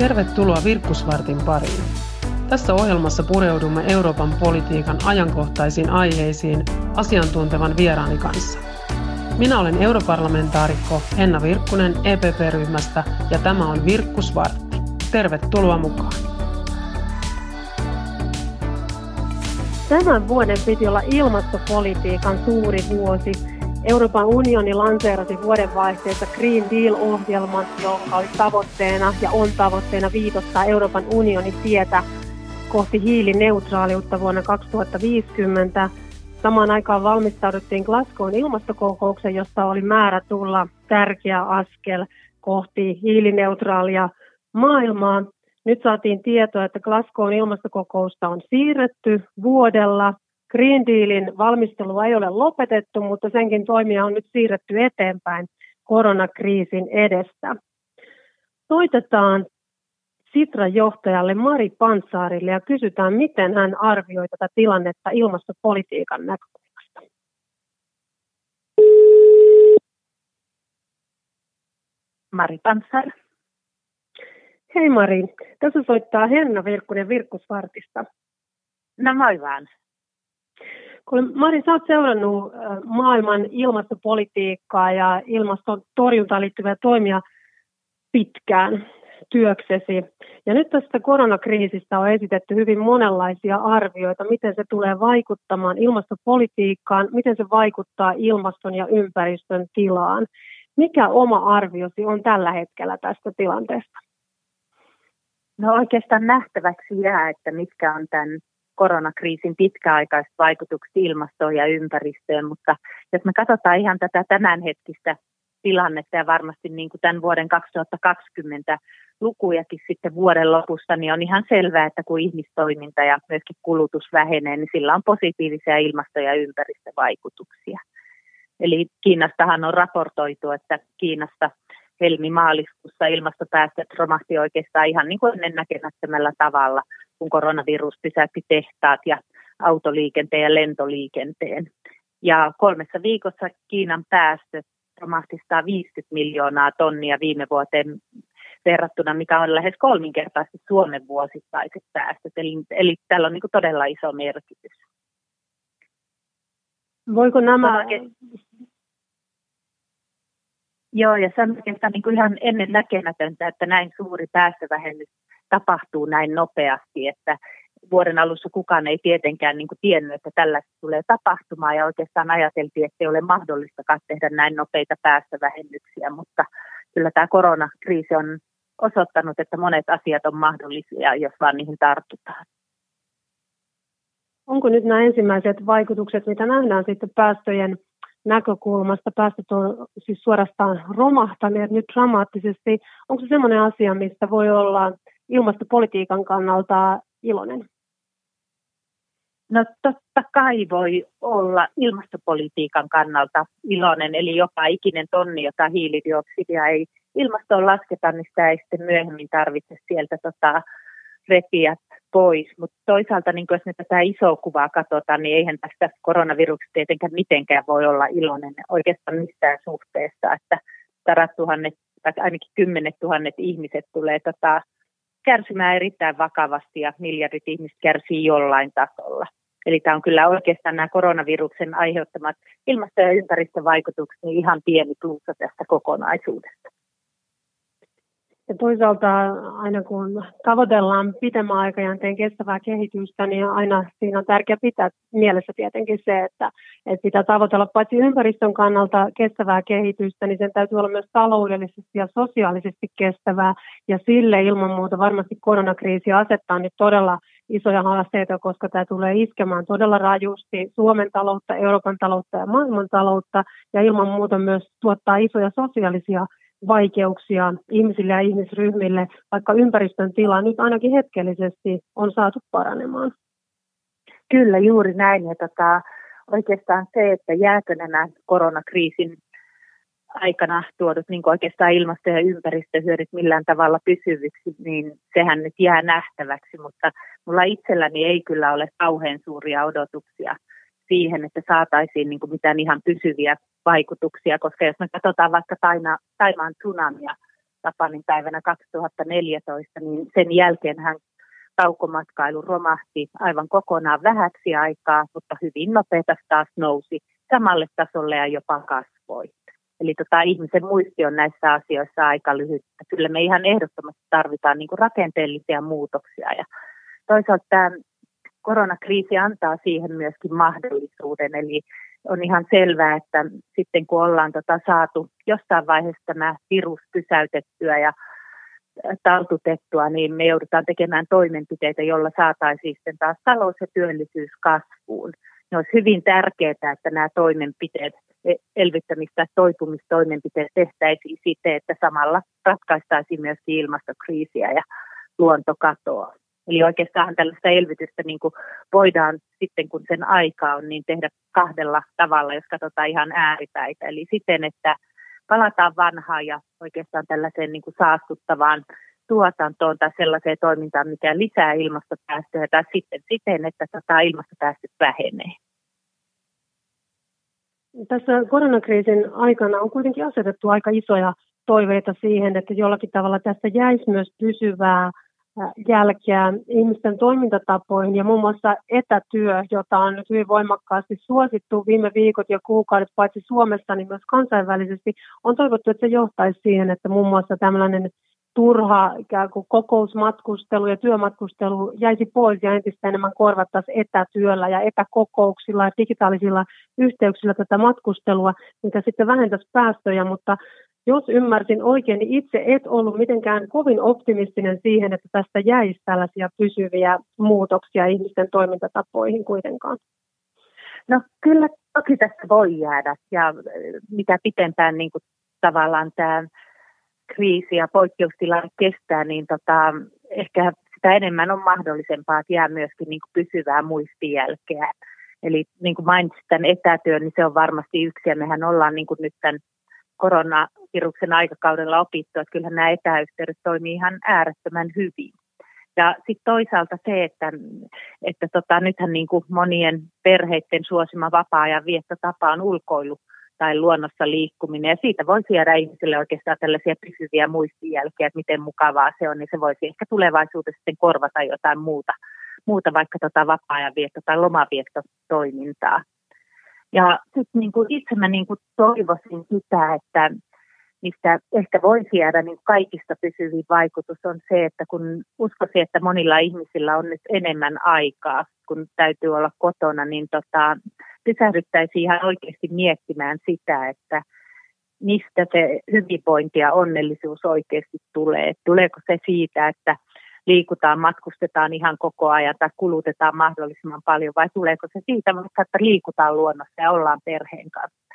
Tervetuloa Virkkusvartin pariin. Tässä ohjelmassa pureudumme Euroopan politiikan ajankohtaisiin aiheisiin asiantuntevan vieraani kanssa. Minä olen europarlamentaarikko Henna Virkkunen EPP-ryhmästä ja tämä on Virkkusvartti. Tervetuloa mukaan. Tämän vuoden piti olla ilmastopolitiikan suuri vuosi Euroopan unioni lanseerasi vuodenvaihteessa Green Deal-ohjelman, jonka oli tavoitteena ja on tavoitteena viitottaa Euroopan unionin tietä kohti hiilineutraaliutta vuonna 2050. Samaan aikaan valmistauduttiin Glasgown ilmastokokouksen, josta oli määrä tulla tärkeä askel kohti hiilineutraalia maailmaa. Nyt saatiin tietoa, että Glasgown ilmastokokousta on siirretty vuodella Green Dealin valmistelua ei ole lopetettu, mutta senkin toimia on nyt siirretty eteenpäin koronakriisin edestä. Soitetaan Sitran johtajalle Mari Pansaarille ja kysytään, miten hän arvioi tätä tilannetta ilmastopolitiikan näkökulmasta. Mari Pansar. Hei Mari, tässä soittaa Henna Virkkunen Virkkusvartista. No moi vaan. Kun Mari, sä oot seurannut maailman ilmastopolitiikkaa ja ilmaston torjuntaan liittyviä toimia pitkään työksesi. Ja nyt tästä koronakriisistä on esitetty hyvin monenlaisia arvioita, miten se tulee vaikuttamaan ilmastopolitiikkaan, miten se vaikuttaa ilmaston ja ympäristön tilaan. Mikä oma arviosi on tällä hetkellä tästä tilanteesta? No oikeastaan nähtäväksi jää, että mitkä on tämän koronakriisin pitkäaikaiset vaikutukset ilmastoon ja ympäristöön, mutta jos me katsotaan ihan tätä tämänhetkistä tilannetta ja varmasti niin kuin tämän vuoden 2020 lukujakin sitten vuoden lopussa, niin on ihan selvää, että kun ihmistoiminta ja myöskin kulutus vähenee, niin sillä on positiivisia ilmasto- ja ympäristövaikutuksia. Eli Kiinastahan on raportoitu, että Kiinasta helmi-maaliskuussa ilmastopäästöt romahti oikeastaan ihan niin kuin ennennäkemättömällä tavalla – kun koronavirus pysäytti tehtaat ja autoliikenteen ja lentoliikenteen. Ja kolmessa viikossa Kiinan päästöt romahti 150 miljoonaa tonnia viime vuoteen verrattuna, mikä on lähes kolminkertaisesti Suomen vuosittaiset päästöt. Eli, eli tällä on niin kuin todella iso merkitys. Voiko nämä... Joo, ja se on oikeastaan niin kuin ihan ennen näkemätöntä, että näin suuri päästövähennys tapahtuu näin nopeasti, että vuoden alussa kukaan ei tietenkään niin kuin tiennyt, että tällaista tulee tapahtumaan ja oikeastaan ajateltiin, että ei ole mahdollistakaan tehdä näin nopeita päästövähennyksiä, mutta kyllä tämä koronakriisi on osoittanut, että monet asiat on mahdollisia, jos vaan niihin tartutaan. Onko nyt nämä ensimmäiset vaikutukset, mitä nähdään sitten päästöjen näkökulmasta, päästöt on siis suorastaan romahtaneet nyt dramaattisesti. Onko se sellainen asia, mistä voi olla ilmastopolitiikan kannalta iloinen? No totta kai voi olla ilmastopolitiikan kannalta iloinen, eli joka ikinen tonni, jota hiilidioksidia ei ilmastoon lasketa, niin sitä ei sitten myöhemmin tarvitse sieltä tota, repiä pois. Mutta toisaalta, niin jos me tätä isoa kuvaa katsotaan, niin eihän tästä koronaviruksesta tietenkään mitenkään voi olla iloinen oikeastaan missään suhteessa, että sadat tuhannet tai ainakin kymmenet tuhannet ihmiset tulee tota, kärsimään erittäin vakavasti ja miljardit ihmiset kärsii jollain tasolla. Eli tämä on kyllä oikeastaan nämä koronaviruksen aiheuttamat ilmasto- ja ympäristövaikutukset niin ihan pieni plussa tästä kokonaisuudesta. Ja toisaalta aina kun tavoitellaan pitemmän aikajänteen kestävää kehitystä, niin aina siinä on tärkeää pitää mielessä tietenkin se, että, että pitää tavoitella paitsi ympäristön kannalta kestävää kehitystä, niin sen täytyy olla myös taloudellisesti ja sosiaalisesti kestävää. Ja sille ilman muuta varmasti koronakriisi asettaa nyt todella isoja haasteita, koska tämä tulee iskemään todella rajusti Suomen taloutta, Euroopan taloutta ja maailman taloutta, ja ilman muuta myös tuottaa isoja sosiaalisia vaikeuksia ihmisille ja ihmisryhmille, vaikka ympäristön tila nyt ainakin hetkellisesti on saatu paranemaan. Kyllä, juuri näin. Ja tota, oikeastaan se, että jääkö nämä koronakriisin aikana tuodut niin oikeastaan ilmasto- ja ympäristöhyödyt millään tavalla pysyviksi, niin sehän nyt jää nähtäväksi, mutta mulla itselläni ei kyllä ole kauhean suuria odotuksia siihen, että saataisiin niin kuin mitään ihan pysyviä vaikutuksia, koska jos me katsotaan vaikka taina, Taimaan tsunamia Tapanin päivänä 2014, niin sen jälkeen hän kaukomatkailu romahti aivan kokonaan vähäksi aikaa, mutta hyvin nopeasti taas nousi samalle tasolle ja jopa kasvoi. Eli tota, ihmisen muisti on näissä asioissa aika lyhyt. Kyllä me ihan ehdottomasti tarvitaan niin kuin rakenteellisia muutoksia. Ja toisaalta tämä koronakriisi antaa siihen myöskin mahdollisuuden. Eli on ihan selvää, että sitten kun ollaan tota saatu jostain vaiheessa tämä virus pysäytettyä ja tartutettua, niin me joudutaan tekemään toimenpiteitä, joilla saataisiin sitten taas talous ja työllisyys kasvuun. Ne olisi hyvin tärkeää, että nämä toimenpiteet, e, elvyttämistä ja toipumistoimenpiteet tehtäisiin siten, että samalla ratkaistaisiin myös ilmastokriisiä ja luontokatoa. Eli oikeastaan tällaista elvytystä niin kuin voidaan sitten, kun sen aika on, niin tehdä kahdella tavalla, jos katsotaan ihan ääripäitä. Eli siten, että palataan vanhaan ja oikeastaan tällaiseen niin kuin saastuttavaan tuotantoon tai sellaiseen toimintaan, mikä lisää ilmastopäästöjä, tai sitten siten, että tätä ilmastopäästöt vähenee. Tässä koronakriisin aikana on kuitenkin asetettu aika isoja toiveita siihen, että jollakin tavalla tässä jäisi myös pysyvää jälkeä ihmisten toimintatapoihin ja muun muassa etätyö, jota on nyt hyvin voimakkaasti suosittu viime viikot ja kuukaudet paitsi Suomessa, niin myös kansainvälisesti, on toivottu, että se johtaisi siihen, että muun muassa tällainen turha ikään kuin kokousmatkustelu ja työmatkustelu jäisi pois ja entistä enemmän korvattaisiin etätyöllä ja etäkokouksilla ja digitaalisilla yhteyksillä tätä matkustelua, mikä sitten vähentäisi päästöjä, mutta jos ymmärsin oikein, niin itse et ollut mitenkään kovin optimistinen siihen, että tästä jäisi tällaisia pysyviä muutoksia ihmisten toimintatapoihin kuitenkaan. No kyllä toki tästä voi jäädä ja mitä pitempään niin kuin tavallaan tämä kriisi ja poikkeustilanne kestää, niin tota, ehkä sitä enemmän on mahdollisempaa, että jää myöskin niin kuin pysyvää muistijälkeä. Eli niin kuin mainitsin tämän etätyön, niin se on varmasti yksi, ja mehän ollaan niin kuin nyt tämän koronaviruksen aikakaudella opittu, että kyllähän nämä etäyhteydet toimii ihan äärettömän hyvin. Ja sitten toisaalta se, että, että tota, nythän niin kuin monien perheiden suosima vapaa-ajan viettotapa on ulkoilu tai luonnossa liikkuminen. Ja siitä voi jäädä ihmisille oikeastaan tällaisia pysyviä muistijälkeä, että miten mukavaa se on, niin se voisi ehkä tulevaisuudessa sitten korvata jotain muuta, muuta vaikka tota vapaa-ajan vietto- tai lomaviettotoimintaa. Ja sitten niin kuin itse mä niin kuin toivoisin sitä, että mistä ehkä voisi jäädä niin kaikista pysyvin vaikutus on se, että kun uskoisin, että monilla ihmisillä on nyt enemmän aikaa, kun täytyy olla kotona, niin tota, pysähdyttäisiin ihan oikeasti miettimään sitä, että mistä se hyvinvointi ja onnellisuus oikeasti tulee. Tuleeko se siitä, että liikutaan, matkustetaan ihan koko ajan tai kulutetaan mahdollisimman paljon, vai tuleeko se siitä, että liikutaan luonnossa ja ollaan perheen kanssa.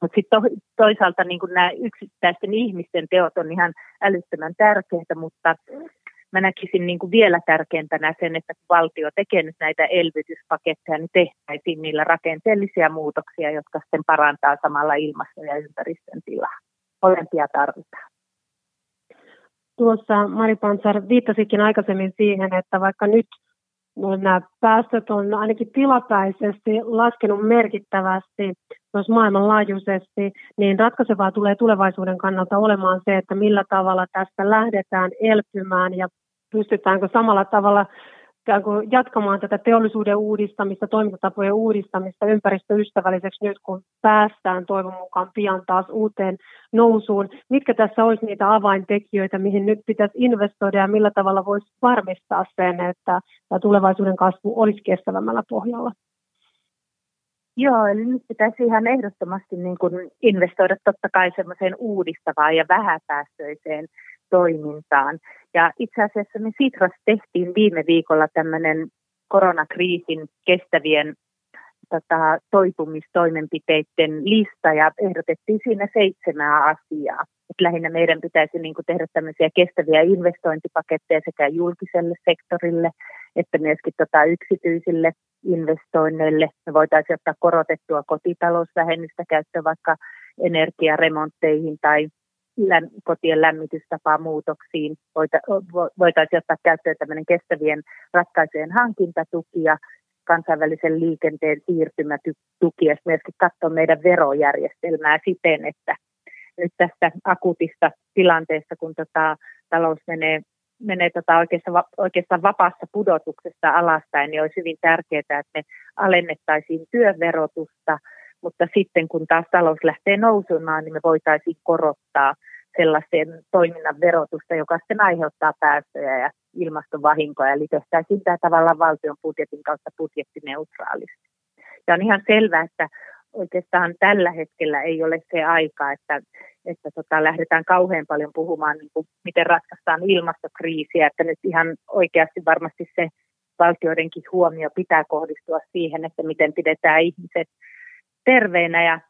Mutta sitten to, toisaalta niin nämä yksittäisten ihmisten teot on ihan älyttömän tärkeitä, mutta mä näkisin niin vielä tärkeämpänä sen, että kun valtio tekee nyt näitä elvytyspaketteja, niin tehtäisiin niillä rakenteellisia muutoksia, jotka sitten parantaa samalla ilmasto- ja ympäristön tilaa. Molempia tarvitaan. Tuossa Mari Pansar viittasikin aikaisemmin siihen, että vaikka nyt nämä päästöt on ainakin tilapäisesti laskenut merkittävästi myös maailmanlaajuisesti, niin ratkaisevaa tulee tulevaisuuden kannalta olemaan se, että millä tavalla tästä lähdetään elpymään ja pystytäänkö samalla tavalla kuin jatkamaan tätä teollisuuden uudistamista, toimintatapojen uudistamista ympäristöystävälliseksi nyt, kun päästään toivon mukaan pian taas uuteen nousuun. Mitkä tässä olisi niitä avaintekijöitä, mihin nyt pitäisi investoida ja millä tavalla voisi varmistaa sen, että tämä tulevaisuuden kasvu olisi kestävämmällä pohjalla? Joo, eli nyt pitäisi ihan ehdottomasti niin kuin investoida totta kai semmoiseen uudistavaan ja vähäpäästöiseen toimintaan. Ja itse asiassa me Sitras tehtiin viime viikolla tämmöinen koronakriisin kestävien tota, toipumistoimenpiteiden lista ja ehdotettiin siinä seitsemää asiaa. Et lähinnä meidän pitäisi niin tehdä tämmöisiä kestäviä investointipaketteja sekä julkiselle sektorille että myöskin tota, yksityisille investoinneille. Me voitaisiin ottaa korotettua kotitalousvähennystä käyttöön vaikka energiaremontteihin tai kotien lämmitystapaa muutoksiin. Voita, voitaisiin ottaa käyttöön tämmöinen kestävien ratkaisujen hankintatuki ja kansainvälisen liikenteen siirtymätuki ja myöskin katsoa meidän verojärjestelmää siten, että, nyt tästä akuutista tilanteesta, kun tota, talous menee, menee tota oikeastaan, oikeastaan vapaassa pudotuksesta alaspäin, niin olisi hyvin tärkeää, että me alennettaisiin työverotusta, mutta sitten kun taas talous lähtee nousumaan, niin me voitaisiin korottaa sellaisen toiminnan verotusta, joka sitten aiheuttaa päästöjä ja ilmastovahinkoja, eli tehtäisiin tämä tavallaan valtion budjetin kautta budjettineutraalisti. Ja on ihan selvää, että oikeastaan tällä hetkellä ei ole se aika, että, että tota, lähdetään kauhean paljon puhumaan, niin kuin, miten ratkaistaan ilmastokriisiä, että nyt ihan oikeasti varmasti se valtioidenkin huomio pitää kohdistua siihen, että miten pidetään ihmiset terveinä ja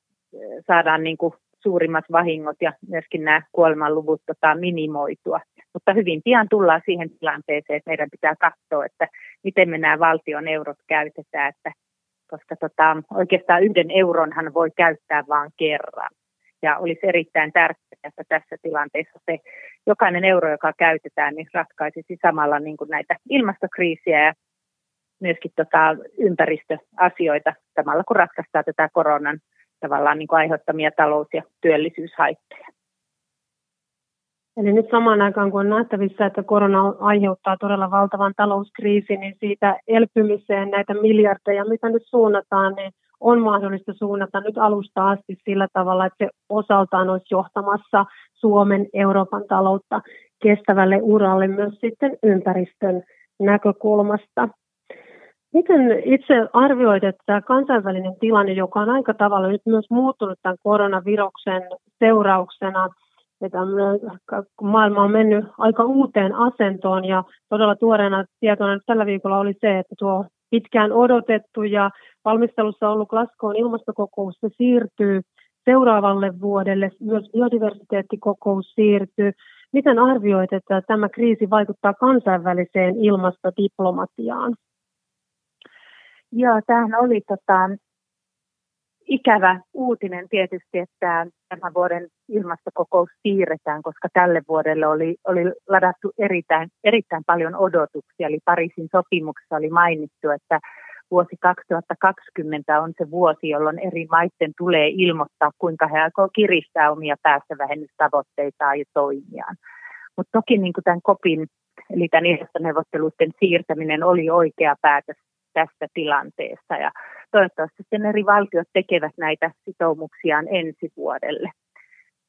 saadaan niin kuin suurimmat vahingot ja myöskin nämä kuolemanluvut tota, minimoitua. Mutta hyvin pian tullaan siihen tilanteeseen, että meidän pitää katsoa, että miten me nämä valtion eurot käytetään, että koska tota, oikeastaan yhden euronhan voi käyttää vain kerran. Ja olisi erittäin tärkeää, että tässä tilanteessa se jokainen euro, joka käytetään, niin ratkaisisi samalla niin kuin näitä ilmastokriisiä ja myöskin tota ympäristöasioita samalla kun ratkaistaan tätä koronan tavallaan niin kuin aiheuttamia talous- ja työllisyyshaittoja. Eli nyt samaan aikaan, kun on nähtävissä, että korona aiheuttaa todella valtavan talouskriisin, niin siitä elpymiseen näitä miljardeja, mitä nyt suunnataan, niin on mahdollista suunnata nyt alusta asti sillä tavalla, että se osaltaan olisi johtamassa Suomen Euroopan taloutta kestävälle uralle myös sitten ympäristön näkökulmasta. Miten itse arvioit, että tämä kansainvälinen tilanne, joka on aika tavalla nyt myös muuttunut tämän koronaviruksen seurauksena, että maailma on mennyt aika uuteen asentoon ja todella tuoreena tietona nyt tällä viikolla oli se, että tuo pitkään odotettu ja valmistelussa ollut Glasgown ilmastokokous se siirtyy seuraavalle vuodelle, myös biodiversiteettikokous siirtyy. Miten arvioit, että tämä kriisi vaikuttaa kansainväliseen ilmastodiplomatiaan? Joo, tämähän oli tota, ikävä uutinen tietysti, että tämän vuoden ilmastokokous siirretään, koska tälle vuodelle oli, oli ladattu erittäin, erittäin paljon odotuksia. Eli Pariisin sopimuksessa oli mainittu, että vuosi 2020 on se vuosi, jolloin eri maiden tulee ilmoittaa, kuinka he aikoo kiristää omia päästövähennystavoitteitaan ja toimiaan. Mutta toki niin kuin tämän COPin, eli tämän ilmastoneuvotteluiden siirtäminen oli oikea päätös tästä tilanteesta ja toivottavasti sitten eri valtiot tekevät näitä sitoumuksiaan ensi vuodelle.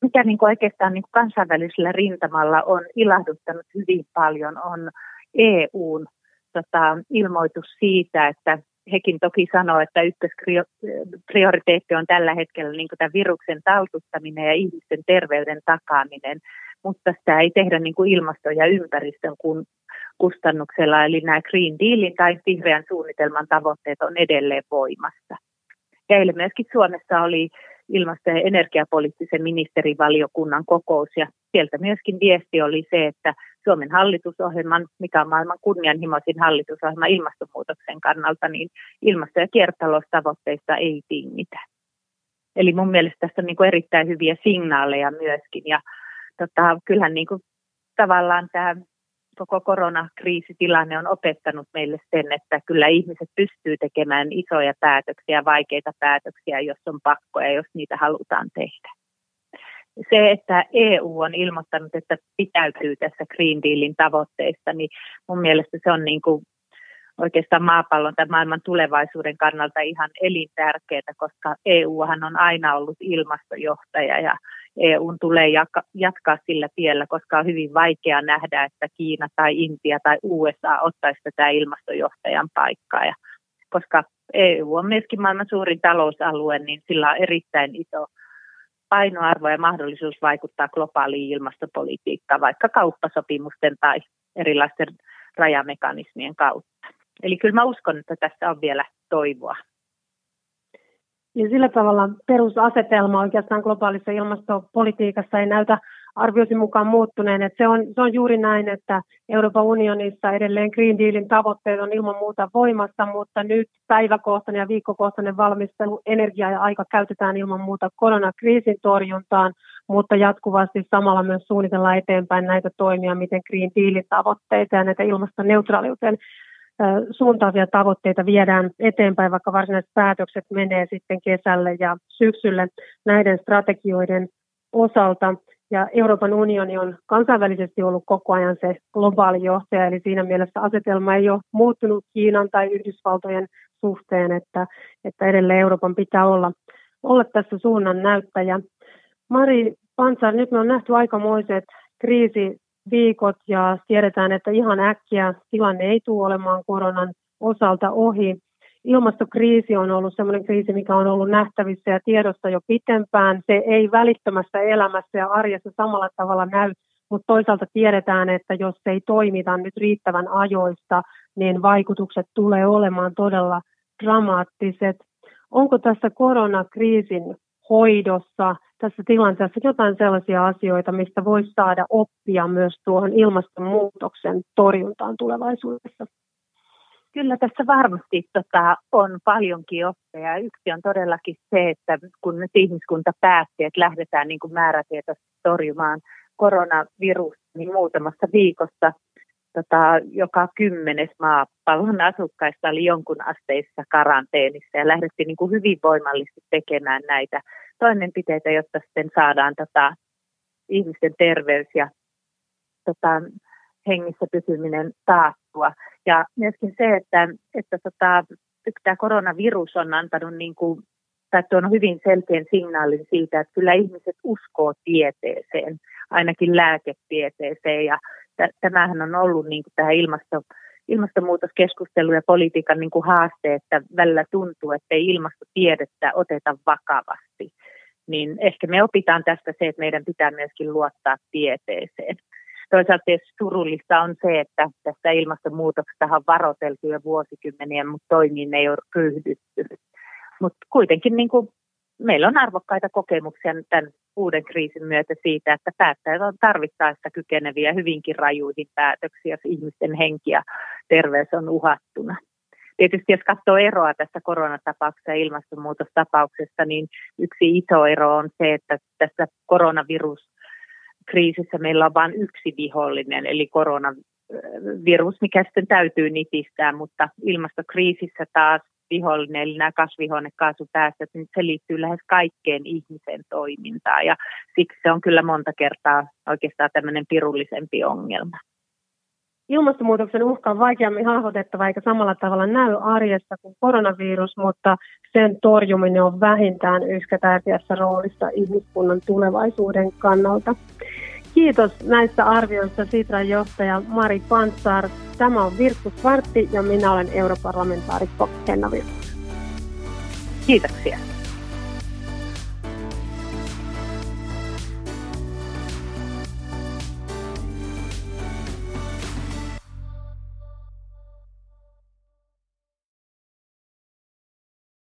Mikä niin kuin oikeastaan niin kuin kansainvälisellä rintamalla on ilahduttanut hyvin paljon on EUn tota, ilmoitus siitä, että hekin toki sanoo, että ykkösprioriteetti on tällä hetkellä niin tämän viruksen taltuttaminen ja ihmisten terveyden takaaminen, mutta sitä ei tehdä niin kuin ilmaston ja ympäristön kun, kustannuksella, eli nämä Green Dealin tai vihreän suunnitelman tavoitteet on edelleen voimassa. Ja eilen myöskin Suomessa oli ilmasto- ja energiapoliittisen ministerivaliokunnan kokous, ja sieltä myöskin viesti oli se, että Suomen hallitusohjelman, mikä on maailman kunnianhimoisin hallitusohjelma ilmastonmuutoksen kannalta, niin ilmasto- ja kiertotaloustavoitteista ei tingitä. Eli mun mielestä tässä on niin erittäin hyviä signaaleja myöskin, ja tota, kyllähän niin kuin tavallaan tämä koko koronakriisitilanne on opettanut meille sen, että kyllä ihmiset pystyy tekemään isoja päätöksiä, vaikeita päätöksiä, jos on pakko ja jos niitä halutaan tehdä. Se, että EU on ilmoittanut, että pitäytyy tässä Green Dealin tavoitteista, niin mun mielestä se on niin kuin oikeastaan maapallon tai maailman tulevaisuuden kannalta ihan elintärkeää, koska EUhan on aina ollut ilmastojohtaja ja EUn tulee jatkaa sillä tiellä, koska on hyvin vaikea nähdä, että Kiina tai Intia tai USA ottaisi tätä ilmastojohtajan paikkaa. Ja koska EU on myöskin maailman suurin talousalue, niin sillä on erittäin iso painoarvo ja mahdollisuus vaikuttaa globaaliin ilmastopolitiikkaan, vaikka kauppasopimusten tai erilaisten rajamekanismien kautta. Eli kyllä mä uskon, että tässä on vielä toivoa. Ja sillä tavalla perusasetelma oikeastaan globaalissa ilmastopolitiikassa ei näytä arvioisin mukaan muuttuneen. Että se, on, se on juuri näin, että Euroopan unionissa edelleen Green Dealin tavoitteet on ilman muuta voimassa, mutta nyt päiväkohtainen ja viikkokohtainen valmistelu, energia ja aika käytetään ilman muuta koronakriisin torjuntaan, mutta jatkuvasti samalla myös suunnitellaan eteenpäin näitä toimia, miten Green Dealin tavoitteita ja näitä ilmastoneutraaliuteen suuntaavia tavoitteita viedään eteenpäin, vaikka varsinaiset päätökset menee sitten kesälle ja syksylle näiden strategioiden osalta. Ja Euroopan unioni on kansainvälisesti ollut koko ajan se globaali johtaja, eli siinä mielessä asetelma ei ole muuttunut Kiinan tai Yhdysvaltojen suhteen, että, että edelleen Euroopan pitää olla, olla tässä suunnan näyttäjä. Mari Pansar, nyt me on nähty aikamoiset kriisiviikot ja tiedetään, että ihan äkkiä tilanne ei tule olemaan koronan osalta ohi. Ilmastokriisi on ollut sellainen kriisi, mikä on ollut nähtävissä ja tiedossa jo pitempään. Se ei välittömässä elämässä ja arjessa samalla tavalla näy, mutta toisaalta tiedetään, että jos ei toimita nyt riittävän ajoista, niin vaikutukset tulee olemaan todella dramaattiset. Onko tässä koronakriisin hoidossa, tässä tilanteessa jotain sellaisia asioita, mistä voisi saada oppia myös tuohon ilmastonmuutoksen torjuntaan tulevaisuudessa? Kyllä tässä varmasti tota, on paljonkin oppeja. Yksi on todellakin se, että kun nyt ihmiskunta päätti, että lähdetään niin kuin määrätietoisesti torjumaan koronavirusta, niin muutamassa viikossa tota, joka kymmenes maapallon asukkaista oli jonkun asteissa karanteenissa ja lähdettiin niin kuin hyvin voimallisesti tekemään näitä toimenpiteitä, jotta sitten saadaan tota, ihmisten terveys ja tota, hengissä pysyminen taattua. Ja myöskin se, että, että tota, tämä koronavirus on antanut niin kuin, tai on hyvin selkeän signaalin siitä, että kyllä ihmiset uskoo tieteeseen, ainakin lääketieteeseen. Ja tämähän on ollut niin kuin tähän ilmasto, ilmastonmuutoskeskustelu ja politiikan niin kuin haaste, että välillä tuntuu, että ei ilmastotiedettä oteta vakavasti. Niin ehkä me opitaan tästä se, että meidän pitää myöskin luottaa tieteeseen. Toisaalta surullista on se, että tästä ilmastonmuutoksesta on varoiteltu jo vuosikymmeniä, mutta toimiin ei ole ryhdytty. Mutta kuitenkin niin kuin, meillä on arvokkaita kokemuksia tämän uuden kriisin myötä siitä, että päättäjät on tarvittaessa kykeneviä hyvinkin rajuihin päätöksiä, jos ihmisten henki ja terveys on uhattuna. Tietysti jos katsoo eroa tässä koronatapauksessa ja ilmastonmuutostapauksessa, niin yksi iso ero on se, että tässä koronavirus kriisissä meillä on vain yksi vihollinen, eli koronavirus, mikä sitten täytyy nitistää, mutta ilmastokriisissä taas vihollinen, eli nämä kasvihuonekaasupäästöt, niin se liittyy lähes kaikkeen ihmisen toimintaan, ja siksi se on kyllä monta kertaa oikeastaan tämmöinen pirullisempi ongelma. Ilmastonmuutoksen uhka on vaikeammin hahmotettava eikä samalla tavalla näy arjessa kuin koronavirus, mutta sen torjuminen on vähintään yhtä tärkeässä roolissa ihmiskunnan tulevaisuuden kannalta. Kiitos näistä arvioista Sitran johtaja Mari Pantsar. Tämä on Virkku Svartti ja minä olen europarlamentaarikko Henna Virkku. Kiitoksia.